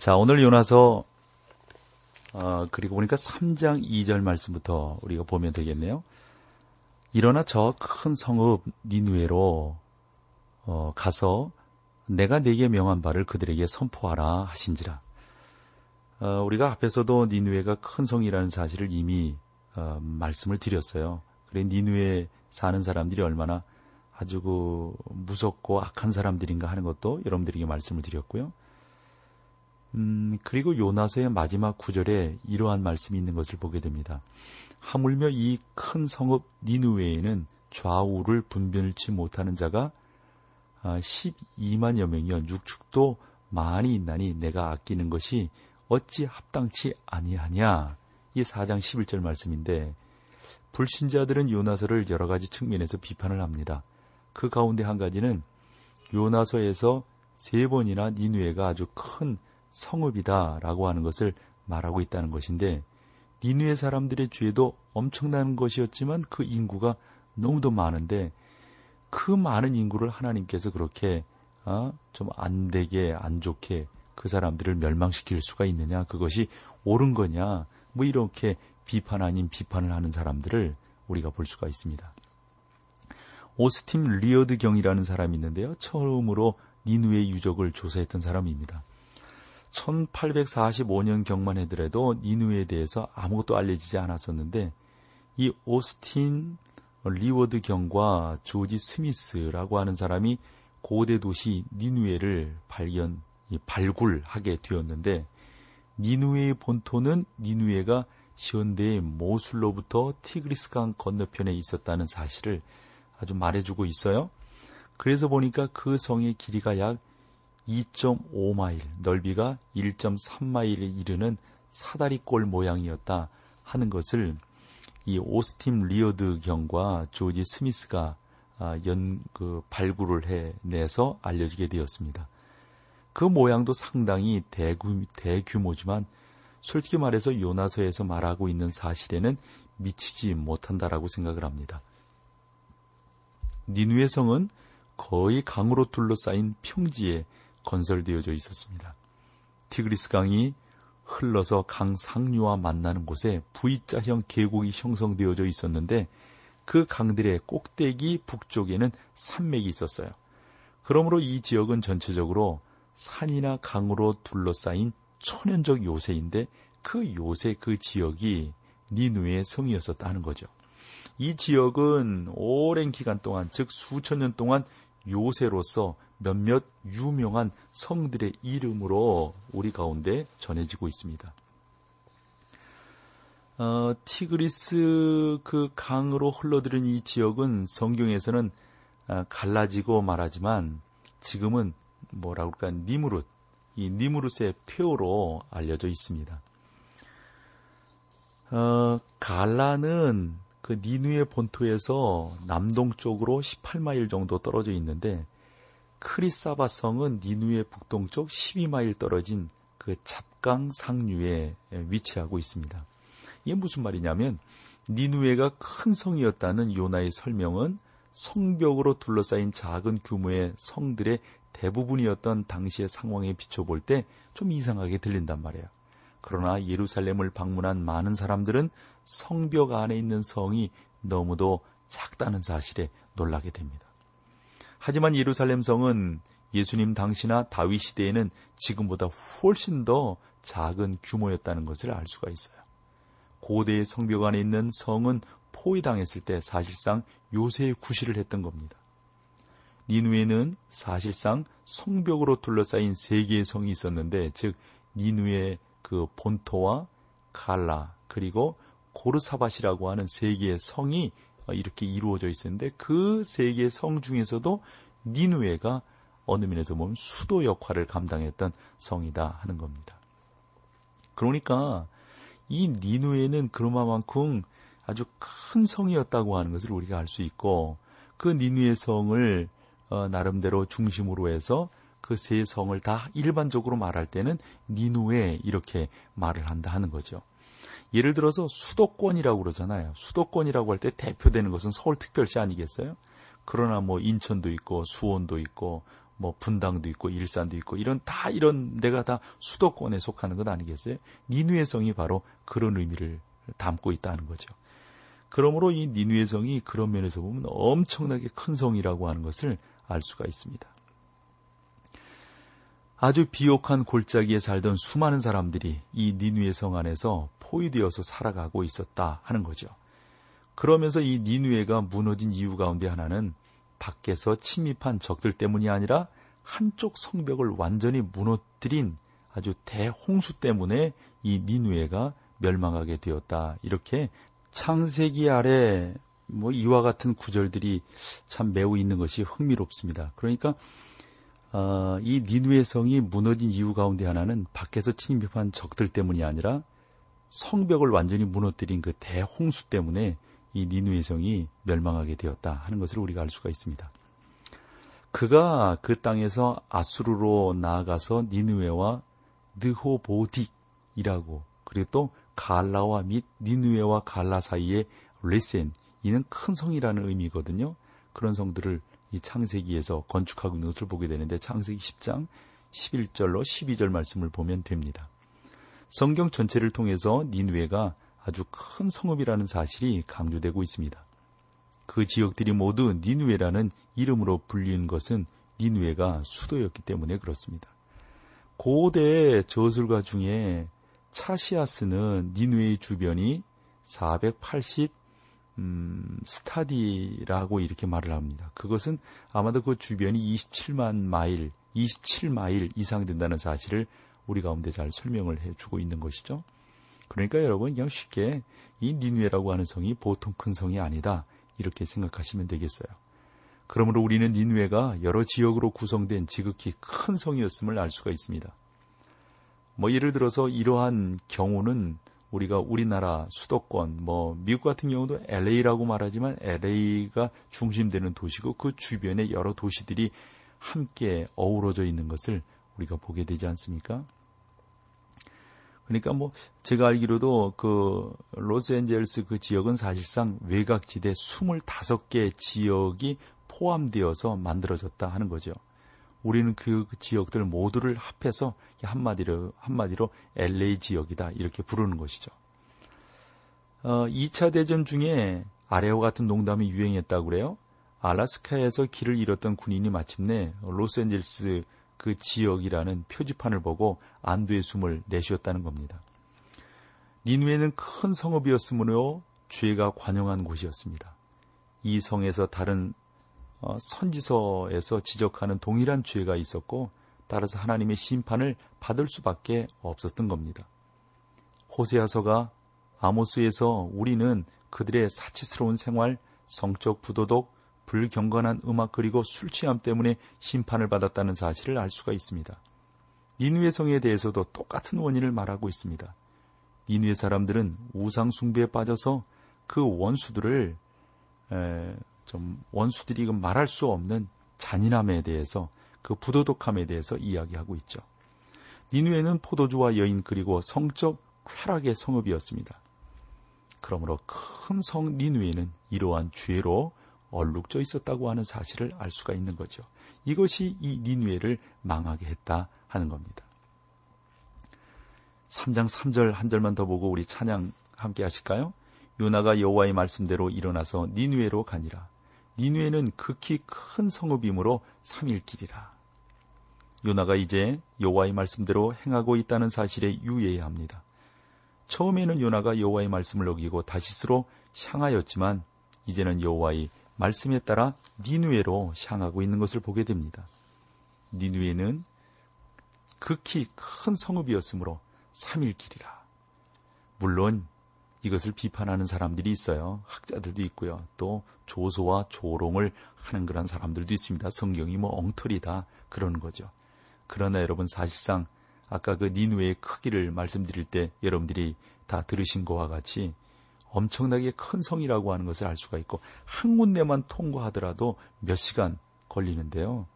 자, 오늘 요나서 어, 그리고 보니까 3장 2절 말씀부터 우리가 보면 되겠네요. 일어나 저 큰 성읍 니누에로 어, 가서 내가 네게 명한 바를 그들에게 선포하라 하신지라. 어, 우리가 앞에서도 니누에가 큰 성이라는 사실을 이미 어, 말씀을 드렸어요. 그래 니누에 사는 사람들이 얼마나 아주 그 무섭고 악한 사람들인가 하는 것도 여러분들에게 말씀을 드렸고요. 음, 그리고 요나서의 마지막 구절에 이러한 말씀이 있는 것을 보게 됩니다. 하물며 이 큰 성읍 니누웨에는 좌우를 분별치 못하는 자가 12만여 아, 명이여 육축도 많이 있나니 내가 아끼는 것이 어찌 합당치 아니하냐. 이 4장 11절 말씀인데 불신자들은 요나서를 여러 가지 측면에서 비판을 합니다. 그 가운데 한 가지는 요나서에서 세 번이나 니누에가 아주 큰 성읍이다라고 하는 것을 말하고 있다는 것인데 니누의 사람들의 죄도 엄청난 것이었지만 그 인구가 너무도 많은데 그 많은 인구를 하나님께서 그렇게 어? 좀안 되게 안 좋게 그 사람들을 멸망시킬 수가 있느냐 그것이 옳은 거냐 뭐 이렇게 비판 아닌 비판을 하는 사람들을 우리가 볼 수가 있습니다. 오스틴 리어드 경이라는 사람이 있는데요. 처음으로 니느웨 유적을 조사했던 사람입니다. 1845년 경만 하더라도 니누에 대해서 아무것도 알려지지 않았었는데 이 오스틴 리어드 경과 조지 스미스라고 하는 사람이 고대 도시 니느웨를 발견 발굴하게 되었는데 니느웨의 본토는 니느웨가 현대의 모술로부터 티그리스강 건너편에 있었다는 사실을 아주 말해주고 있어요. 그래서 보니까 그 성의 길이가 약 2.5마일, 넓이가 1.3마일에 이르는 사다리꼴 모양이었다 하는 것을 이 오스틴 리어드 경과 조지 스미스가 아, 연, 그, 발굴을 해내서 알려지게 되었습니다. 그 모양도 상당히 대규, 대규모지만 솔직히 말해서 요나서에서 말하고 있는 사실에는 미치지 못한다라고 생각을 합니다. 니누의 성은 거의 강으로 둘러싸인 평지에 건설되어져 있었습니다. 티그리스 강이 흘러서 강 상류와 만나는 곳에 V자형 계곡이 형성되어져 있었는데 그 강들의 꼭대기 북쪽에는 산맥이 있었어요. 그러므로 이 지역은 전체적으로 산이나 강으로 둘러싸인 천연적 요새인데 그 요새 그 지역이 니누의 성이었었다는 거죠. 이 지역은 오랜 기간 동안 즉 수천 년 동안 요새로서 몇몇 유명한 성들의 이름으로 우리 가운데 전해지고 있습니다. 어, 티그리스 그 강으로 흘러들은 이 지역은 성경에서는 어, 갈라지고 말하지만 지금은 뭐라고 할까 니무룻 이 니무룻의 표로 알려져 있습니다. 어, 갈라는 그 니누의 본토에서 남동쪽으로 18마일 정도 떨어져 있는데 크리사바 성은 니누의 북동쪽 12마일 떨어진 그 잡강 상류에 위치하고 있습니다. 이게 무슨 말이냐면 니누에가 큰 성이었다는 요나의 설명은 성벽으로 둘러싸인 작은 규모의 성들의 대부분이었던 당시의 상황에 비춰볼 때 좀 이상하게 들린단 말이에요. 그러나 예루살렘을 방문한 많은 사람들은 성벽 안에 있는 성이 너무도 작다는 사실에 놀라게 됩니다. 하지만 예루살렘 성은 예수님 당시나 다윗 시대에는 지금보다 훨씬 더 작은 규모였다는 것을 알 수가 있어요. 고대의 성벽 안에 있는 성은 포위당했을 때 사실상 요새의 구실을 했던 겁니다. 니누에는 사실상 성벽으로 둘러싸인 세 개의 성이 있었는데, 즉 니누의 그 본토와 칼라 그리고 고르사밭이라고 하는 세 개의 성이 이렇게 이루어져 있었는데 그 세 개의 성 중에서도 니누에가 어느 면에서 보면 수도 역할을 감당했던 성이다 하는 겁니다. 그러니까 이 니누에는 그로마만큼 아주 큰 성이었다고 하는 것을 우리가 알 수 있고 그 니누의 성을 어, 나름대로 중심으로 해서 그 세 성을 다 일반적으로 말할 때는 니누에 이렇게 말을 한다 하는 거죠. 예를 들어서 수도권이라고 그러잖아요. 수도권이라고 할 때 대표되는 것은 서울특별시 아니겠어요? 그러나 뭐 인천도 있고 수원도 있고 뭐 분당도 있고 일산도 있고 이런 다 이런 데가 다 수도권에 속하는 것 아니겠어요? 니누의 성이 바로 그런 의미를 담고 있다는 거죠. 그러므로 이 니누의 성이 그런 면에서 보면 엄청나게 큰 성이라고 하는 것을 알 수가 있습니다. 아주 비옥한 골짜기에 살던 수많은 사람들이 이 니누의 성 안에서 포위되어서 살아가고 있었다 하는 거죠. 그러면서 이 니누에가 무너진 이유 가운데 하나는 밖에서 침입한 적들 때문이 아니라 한쪽 성벽을 완전히 무너뜨린 아주 대홍수 때문에 이 니누에가 멸망하게 되었다. 이렇게 창세기 아래 뭐 이와 같은 구절들이 참 매우 있는 것이 흥미롭습니다. 그러니까 어, 이 니누의 성이 무너진 이유 가운데 하나는 밖에서 침입한 적들 때문이 아니라 성벽을 완전히 무너뜨린 그 대홍수 때문에 이 니누의 성이 멸망하게 되었다 하는 것을 우리가 알 수가 있습니다. 그가 그 땅에서 아수르로 나아가서 니누에와 느호보딕이라고 그리고 또 갈라와 및 니누에와 갈라 사이에 레센 이는 큰 성이라는 의미거든요. 그런 성들을 이 창세기에서 건축하고 있는 것을 보게 되는데 창세기 10장 11절로 12절 말씀을 보면 됩니다. 성경 전체를 통해서 니누에가 아주 큰 성읍이라는 사실이 강조되고 있습니다. 그 지역들이 모두 니누에라는 이름으로 불리는 것은 니누에가 수도였기 때문에 그렇습니다. 고대 저술가 중에 차시아스는 니누에의 주변이 480 음, 스타디라고 이렇게 말을 합니다. 그것은 아마도 그 주변이 27만 마일, 27마일 이상 된다는 사실을 우리 가운데 잘 설명을 해주고 있는 것이죠. 그러니까 여러분 그냥 쉽게 이 니누에라고 하는 성이 보통 큰 성이 아니다 이렇게 생각하시면 되겠어요. 그러므로 우리는 니누에가 여러 지역으로 구성된 지극히 큰 성이었음을 알 수가 있습니다. 뭐 예를 들어서 이러한 경우는 우리가 우리나라 수도권, 뭐 미국 같은 경우도 LA라고 말하지만 LA가 중심되는 도시고 그 주변에 여러 도시들이 함께 어우러져 있는 것을 우리가 보게 되지 않습니까? 그러니까 뭐 제가 알기로도 그 로스앤젤스 그 지역은 사실상 외곽지대 25개 지역이 포함되어서 만들어졌다 하는 거죠. 우리는 그 지역들 모두를 합해서 한마디로 한마디로 LA 지역이다 이렇게 부르는 것이죠. 어, 2차 대전 중에 아래와 같은 농담이 유행했다고 그래요. 알라스카에서 길을 잃었던 군인이 마침내 로스앤젤스 그 지역이라는 표지판을 보고 안도의 숨을 내쉬었다는 겁니다. 니누에는 큰 성읍이었으므로 죄가 관영한 곳이었습니다. 이 성에서 다른 어, 선지서에서 지적하는 동일한 죄가 있었고 따라서 하나님의 심판을 받을 수밖에 없었던 겁니다. 호세아서가 아모스에서 우리는 그들의 사치스러운 생활, 성적 부도덕, 불경건한 음악 그리고 술 취함 때문에 심판을 받았다는 사실을 알 수가 있습니다. 니누의 성에 대해서도 똑같은 원인을 말하고 있습니다. 니누의 사람들은 우상 숭배에 빠져서 그 원수들을 에, 좀 원수들이 말할 수 없는 잔인함에 대해서 그 부도덕함에 대해서 이야기하고 있죠. 니누에는 포도주와 여인 그리고 성적 쾌락의 성읍이었습니다. 그러므로 큰 성 니누에는 이러한 죄로 얼룩져 있었다고 하는 사실을 알 수가 있는 거죠. 이것이 이 니누에를 망하게 했다 하는 겁니다. 3장 3절 한 절만 더 보고 우리 찬양 함께 하실까요? 요나가 여호와의 말씀대로 일어나서 니누에로 가니라. 니누에는 극히 큰 성읍이므로 3일 길이라. 요나가 이제 여호와의 말씀대로 행하고 있다는 사실에 유의해야 합니다. 처음에는 요나가 여호와의 말씀을 어기고 다시스로 향하였지만 이제는 여호와의 말씀에 따라 니누에로 향하고 있는 것을 보게 됩니다. 니누에는 극히 큰 성읍이었으므로 3일 길이라. 물론 이것을 비판하는 사람들이 있어요. 학자들도 있고요. 또 조소와 조롱을 하는 그런 사람들도 있습니다. 성경이 뭐 엉터리다 그러는 거죠. 그러나 여러분 사실상 아까 그 니누의 크기를 말씀드릴 때 여러분들이 다 들으신 것과 같이 엄청나게 큰 성이라고 하는 것을 알 수가 있고 한 군데만 통과하더라도 몇 시간 걸리는데요.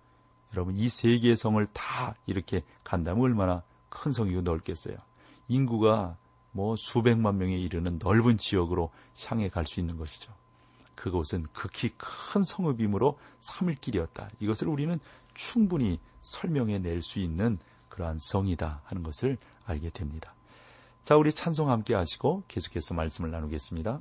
여러분 이 세 개의 성을 다 이렇게 간다면 얼마나 큰 성이고 넓겠어요. 인구가 뭐 수백만 명에 이르는 넓은 지역으로 향해 갈 수 있는 것이죠. 그곳은 극히 큰 성읍이므로 3일 길이었다. 이것을 우리는 충분히 설명해 낼 수 있는 그러한 성이다 하는 것을 알게 됩니다. 자, 우리 찬송 함께 하시고 계속해서 말씀을 나누겠습니다.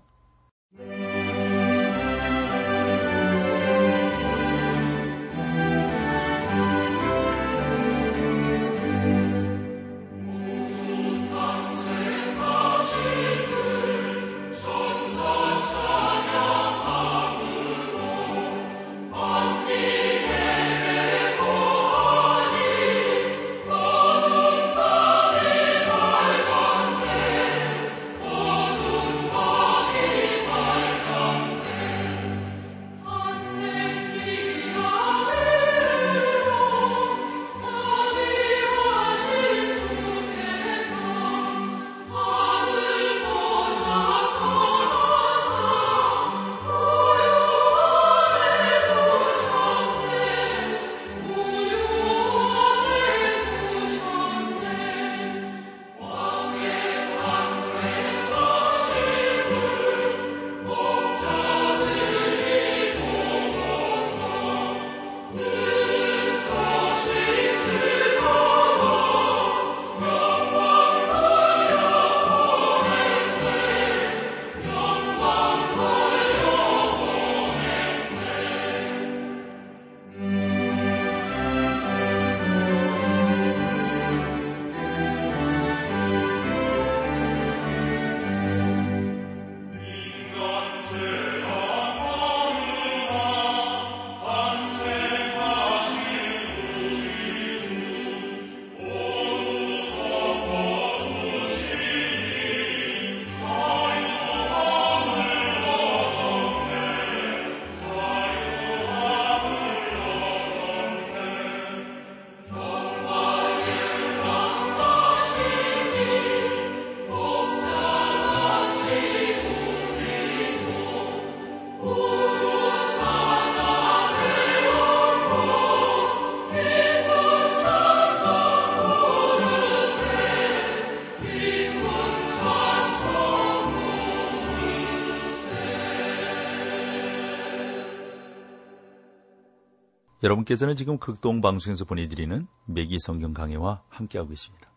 여러분께서는 지금 극동 방송에서 보내드리는 매기 성경 강해와 함께하고 계십니다.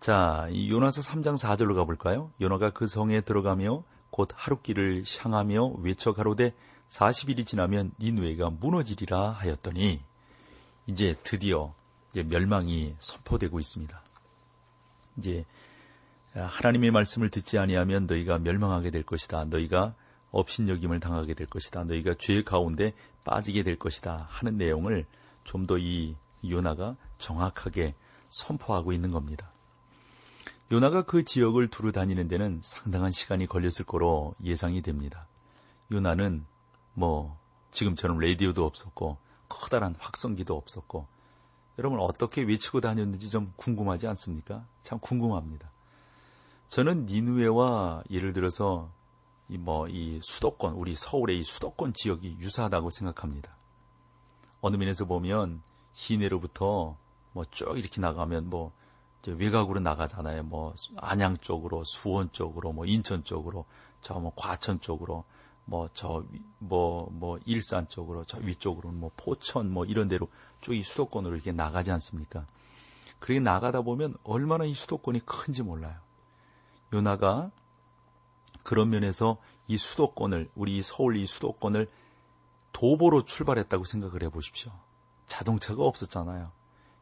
자, 이 요나서 3장 4절로 가볼까요? 요나가 그 성에 들어가며 곧 하룻길을 향하며 외쳐 가로되 40일이 지나면 니누에가 무너지리라 하였더니 이제 드디어 이제 멸망이 선포되고 있습니다. 이제 하나님의 말씀을 듣지 아니하면 너희가 멸망하게 될 것이다. 너희가 업신여김을 당하게 될 것이다. 너희가 죄 가운데 빠지게 될 것이다. 하는 내용을 좀 더 이 요나가 정확하게 선포하고 있는 겁니다. 요나가 그 지역을 두루 다니는 데는 상당한 시간이 걸렸을 거로 예상이 됩니다. 요나는 뭐 지금처럼 라디오도 없었고 커다란 확성기도 없었고 여러분 어떻게 외치고 다녔는지 좀 궁금하지 않습니까? 참 궁금합니다. 저는 니누에와 예를 들어서 이 뭐, 이 수도권, 우리 서울의 이 수도권 지역이 유사하다고 생각합니다. 어느 면에서 보면 시내로부터 뭐 쭉 이렇게 나가면 뭐 외곽으로 나가잖아요. 뭐 안양 쪽으로, 수원 쪽으로, 뭐 인천 쪽으로, 저 뭐 과천 쪽으로, 뭐 저 뭐뭐 뭐 일산 쪽으로, 저 위쪽으로는 뭐 포천 뭐 이런 데로 쭉 이 수도권으로 이렇게 나가지 않습니까? 그렇게 나가다 보면 얼마나 이 수도권이 큰지 몰라요. 요나가 그런 면에서 이 수도권을 우리 서울 이 수도권을 도보로 출발했다고 생각을 해보십시오. 자동차가 없었잖아요.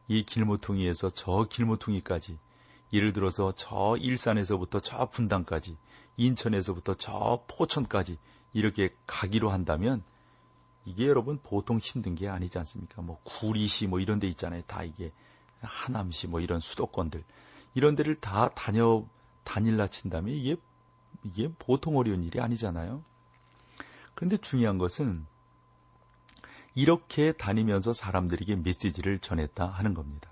이 길모퉁이에서 저 길모퉁이까지 예를 들어서 저 일산에서부터 저 분당까지 인천에서부터 저 포천까지 이렇게 가기로 한다면 이게 여러분 보통 힘든 게 아니지 않습니까? 뭐 구리시 뭐 이런 데 있잖아요. 다 이게 하남시 뭐 이런 수도권들 이런 데를 다 다녀 다닐라 친다면 이게 이게 보통 어려운 일이 아니잖아요. 그런데 중요한 것은 이렇게 다니면서 사람들에게 메시지를 전했다 하는 겁니다.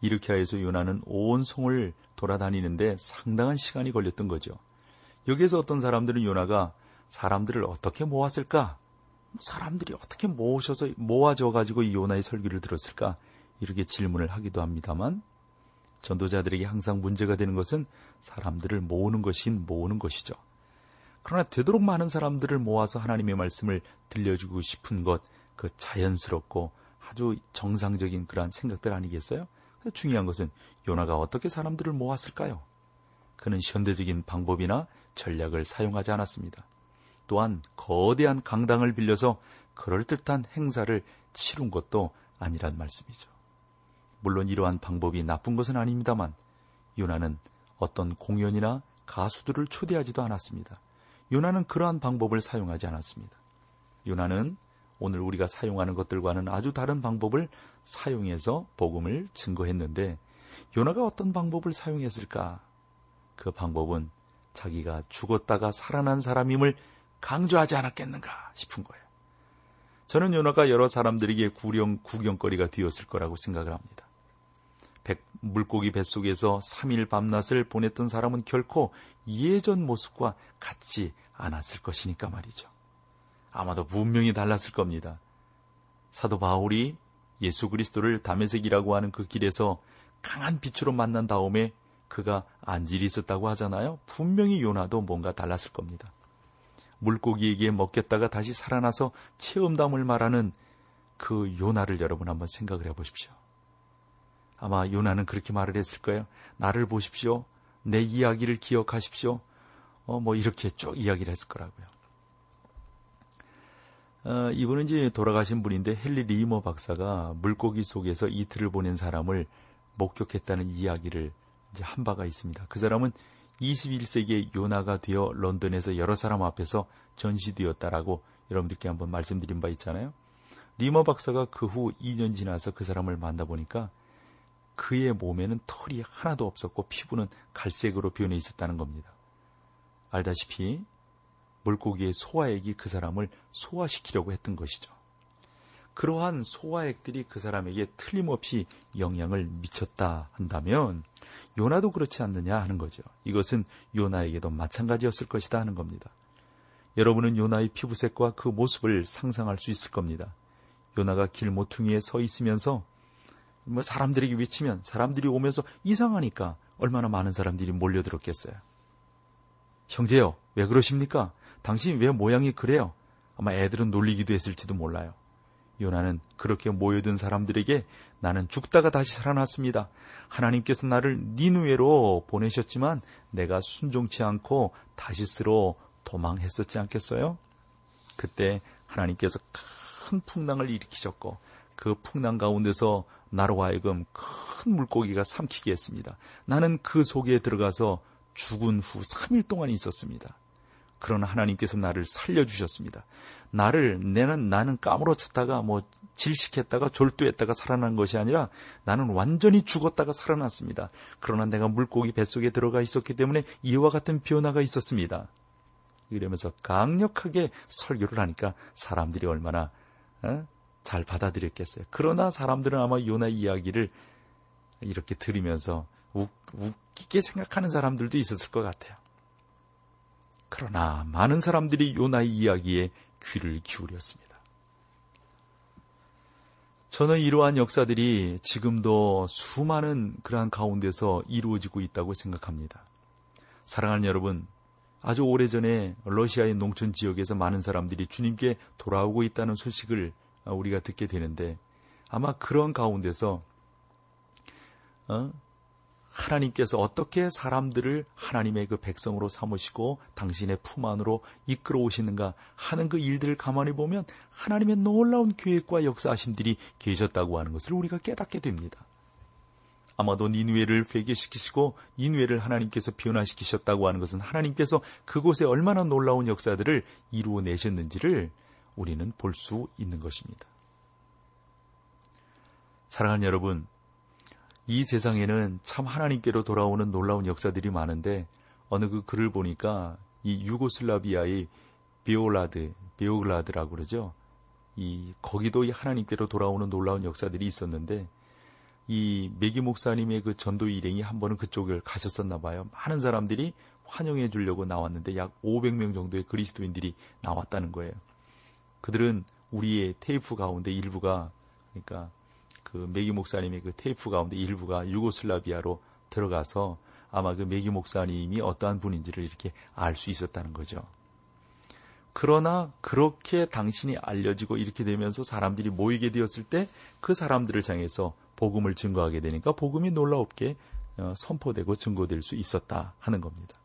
이렇게 하여서 요나는 온 성을 돌아다니는데 상당한 시간이 걸렸던 거죠. 여기에서 어떤 사람들은 요나가 사람들을 어떻게 모았을까? 사람들이 어떻게 모으셔서 모아져 가지고 이 요나의 설교를 들었을까? 이렇게 질문을 하기도 합니다만 전도자들에게 항상 문제가 되는 것은 사람들을 모으는 것인 모으는 것이죠. 그러나 되도록 많은 사람들을 모아서 하나님의 말씀을 들려주고 싶은 것, 그 자연스럽고 아주 정상적인 그러한 생각들 아니겠어요? 중요한 것은 요나가 어떻게 사람들을 모았을까요? 그는 현대적인 방법이나 전략을 사용하지 않았습니다. 또한 거대한 강당을 빌려서 그럴듯한 행사를 치룬 것도 아니란 말씀이죠. 물론 이러한 방법이 나쁜 것은 아닙니다만 요나는 어떤 공연이나 가수들을 초대하지도 않았습니다. 요나는 그러한 방법을 사용하지 않았습니다. 요나는 오늘 우리가 사용하는 것들과는 아주 다른 방법을 사용해서 복음을 증거했는데 요나가 어떤 방법을 사용했을까? 그 방법은 자기가 죽었다가 살아난 사람임을 강조하지 않았겠는가 싶은 거예요. 저는 요나가 여러 사람들에게 구령, 구경거리가 되었을 거라고 생각을 합니다. 백, 물고기 뱃속에서 3일 밤낮을 보냈던 사람은 결코 예전 모습과 같지 않았을 것이니까 말이죠. 아마도 분명히 달랐을 겁니다. 사도 바울이 예수 그리스도를 담에색이라고 하는 그 길에서 강한 빛으로 만난 다음에 그가 안질이 있었다고 하잖아요. 분명히 요나도 뭔가 달랐을 겁니다. 물고기에게 먹겠다가 다시 살아나서 체험담을 말하는 그 요나를 여러분 한번 생각을 해보십시오. 아마 요나는 그렇게 말을 했을 거예요. 나를 보십시오. 내 이야기를 기억하십시오. 어, 뭐 이렇게 쭉 이야기를 했을 거라고요. 어, 이분은 이제 돌아가신 분인데 헨리 리머 박사가 물고기 속에서 이틀을 보낸 사람을 목격했다는 이야기를 이제 한 바가 있습니다. 그 사람은 21세기의 요나가 되어 런던에서 여러 사람 앞에서 전시되었다라고 여러분들께 한번 말씀드린 바 있잖아요. 리머 박사가 그 후 2년 지나서 그 사람을 만나보니까 그의 몸에는 털이 하나도 없었고 피부는 갈색으로 변해 있었다는 겁니다. 알다시피 물고기의 소화액이 그 사람을 소화시키려고 했던 것이죠. 그러한 소화액들이 그 사람에게 틀림없이 영향을 미쳤다 한다면 요나도 그렇지 않느냐 하는 거죠. 이것은 요나에게도 마찬가지였을 것이다 하는 겁니다. 여러분은 요나의 피부색과 그 모습을 상상할 수 있을 겁니다. 요나가 길 모퉁이에 서 있으면서 뭐 사람들에게 외치면 사람들이 오면서 이상하니까 얼마나 많은 사람들이 몰려들었겠어요. 형제요, 왜 그러십니까? 당신 왜 모양이 그래요? 아마 애들은 놀리기도 했을지도 몰라요. 요나는 그렇게 모여든 사람들에게 나는 죽다가 다시 살아났습니다. 하나님께서 나를 니누에로 보내셨지만 내가 순종치 않고 다시스로 도망했었지 않겠어요? 그때 하나님께서 큰 풍랑을 일으키셨고 그 풍랑 가운데서 나로 하여금 큰 물고기가 삼키게 했습니다. 나는 그 속에 들어가서 죽은 후 3일 동안 있었습니다. 그러나 하나님께서 나를 살려주셨습니다. 나를, 내는, 나는 까무러쳤다가 뭐 질식했다가 졸도했다가 살아난 것이 아니라 나는 완전히 죽었다가 살아났습니다. 그러나 내가 물고기 뱃속에 들어가 있었기 때문에 이와 같은 변화가 있었습니다. 이러면서 강력하게 설교를 하니까 사람들이 얼마나 어? 잘 받아들였겠어요. 그러나 사람들은 아마 요나 이야기를 이렇게 들으면서 웃, 웃기게 생각하는 사람들도 있었을 것 같아요. 그러나 많은 사람들이 요나의 이야기에 귀를 기울였습니다. 저는 이러한 역사들이 지금도 수많은 그러한 가운데서 이루어지고 있다고 생각합니다. 사랑하는 여러분, 아주 오래전에 러시아의 농촌 지역에서 많은 사람들이 주님께 돌아오고 있다는 소식을 우리가 듣게 되는데 아마 그런 가운데서 어? 하나님께서 어떻게 사람들을 하나님의 그 백성으로 삼으시고 당신의 품 안으로 이끌어 오시는가 하는 그 일들을 가만히 보면 하나님의 놀라운 계획과 역사하심들이 계셨다고 하는 것을 우리가 깨닫게 됩니다. 아마도 니누에를 회개시키시고 니누에를 하나님께서 변화시키셨다고 하는 것은 하나님께서 그곳에 얼마나 놀라운 역사들을 이루어 내셨는지를 우리는 볼 수 있는 것입니다. 사랑하는 여러분, 이 세상에는 참 하나님께로 돌아오는 놀라운 역사들이 많은데 어느 그 글을 보니까 이 유고슬라비아의 비올라드, 비오글라드라고 그러죠. 이 거기도 이 하나님께로 돌아오는 놀라운 역사들이 있었는데 이 메기 목사님의 그 전도 일행이 한 번은 그쪽을 가셨었나 봐요. 많은 사람들이 환영해 주려고 나왔는데 약 500명 정도의 그리스도인들이 나왔다는 거예요. 그들은 우리의 테이프 가운데 일부가 그러니까 그 메기 목사님의 그 테이프 가운데 일부가 유고슬라비아로 들어가서 아마 그 메기 목사님이 어떠한 분인지를 이렇게 알 수 있었다는 거죠. 그러나 그렇게 당신이 알려지고 이렇게 되면서 사람들이 모이게 되었을 때 그 사람들을 향해서 복음을 증거하게 되니까 복음이 놀라웁게 어, 선포되고 증거될 수 있었다 하는 겁니다.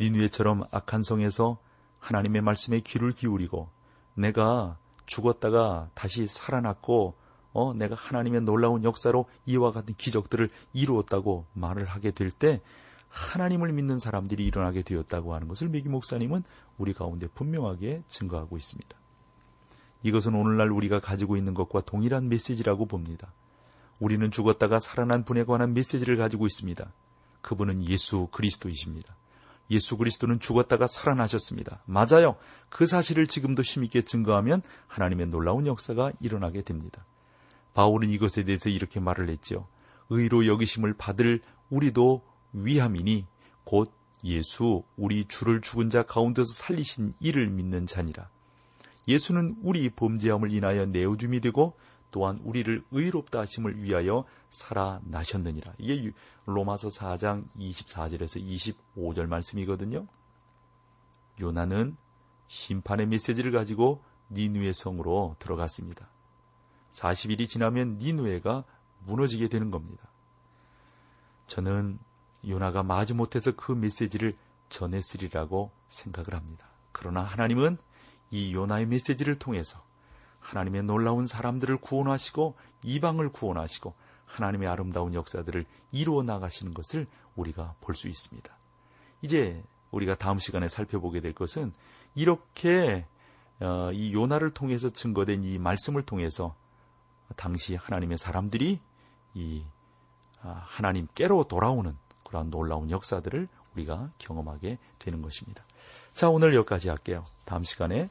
니누에처럼 악한 성에서 하나님의 말씀에 귀를 기울이고 내가 죽었다가 다시 살아났고 어, 내가 하나님의 놀라운 역사로 이와 같은 기적들을 이루었다고 말을 하게 될 때 하나님을 믿는 사람들이 일어나게 되었다고 하는 것을 미기 목사님은 우리 가운데 분명하게 증거하고 있습니다. 이것은 오늘날 우리가 가지고 있는 것과 동일한 메시지라고 봅니다. 우리는 죽었다가 살아난 분에 관한 메시지를 가지고 있습니다. 그분은 예수 그리스도이십니다. 예수 그리스도는 죽었다가 살아나셨습니다. 맞아요. 그 사실을 지금도 힘있게 증거하면 하나님의 놀라운 역사가 일어나게 됩니다. 바울은 이것에 대해서 이렇게 말을 했죠. 의로 여기심을 받을 우리도 위함이니 곧 예수 우리 주를 죽은 자 가운데서 살리신 이를 믿는 자니라. 예수는 우리 범죄함을 인하여 내어줌이 되고 또한 우리를 의롭다 하심을 위하여 살아나셨느니라. 이게 로마서 4장 24절에서 25절 말씀이거든요. 요나는 심판의 메시지를 가지고 니누의 성으로 들어갔습니다. 40일이 지나면 니누에가 무너지게 되는 겁니다. 저는 요나가 마지 못해서 그 메시지를 전했으리라고 생각을 합니다. 그러나 하나님은 이 요나의 메시지를 통해서 하나님의 놀라운 사람들을 구원하시고 이방을 구원하시고 하나님의 아름다운 역사들을 이루어 나가시는 것을 우리가 볼 수 있습니다. 이제 우리가 다음 시간에 살펴보게 될 것은 이렇게 어, 이 요나를 통해서 증거된 이 말씀을 통해서 당시 하나님의 사람들이 이 아, 하나님께로 돌아오는 그러한 놀라운 역사들을 우리가 경험하게 되는 것입니다. 자, 오늘 여기까지 할게요. 다음 시간에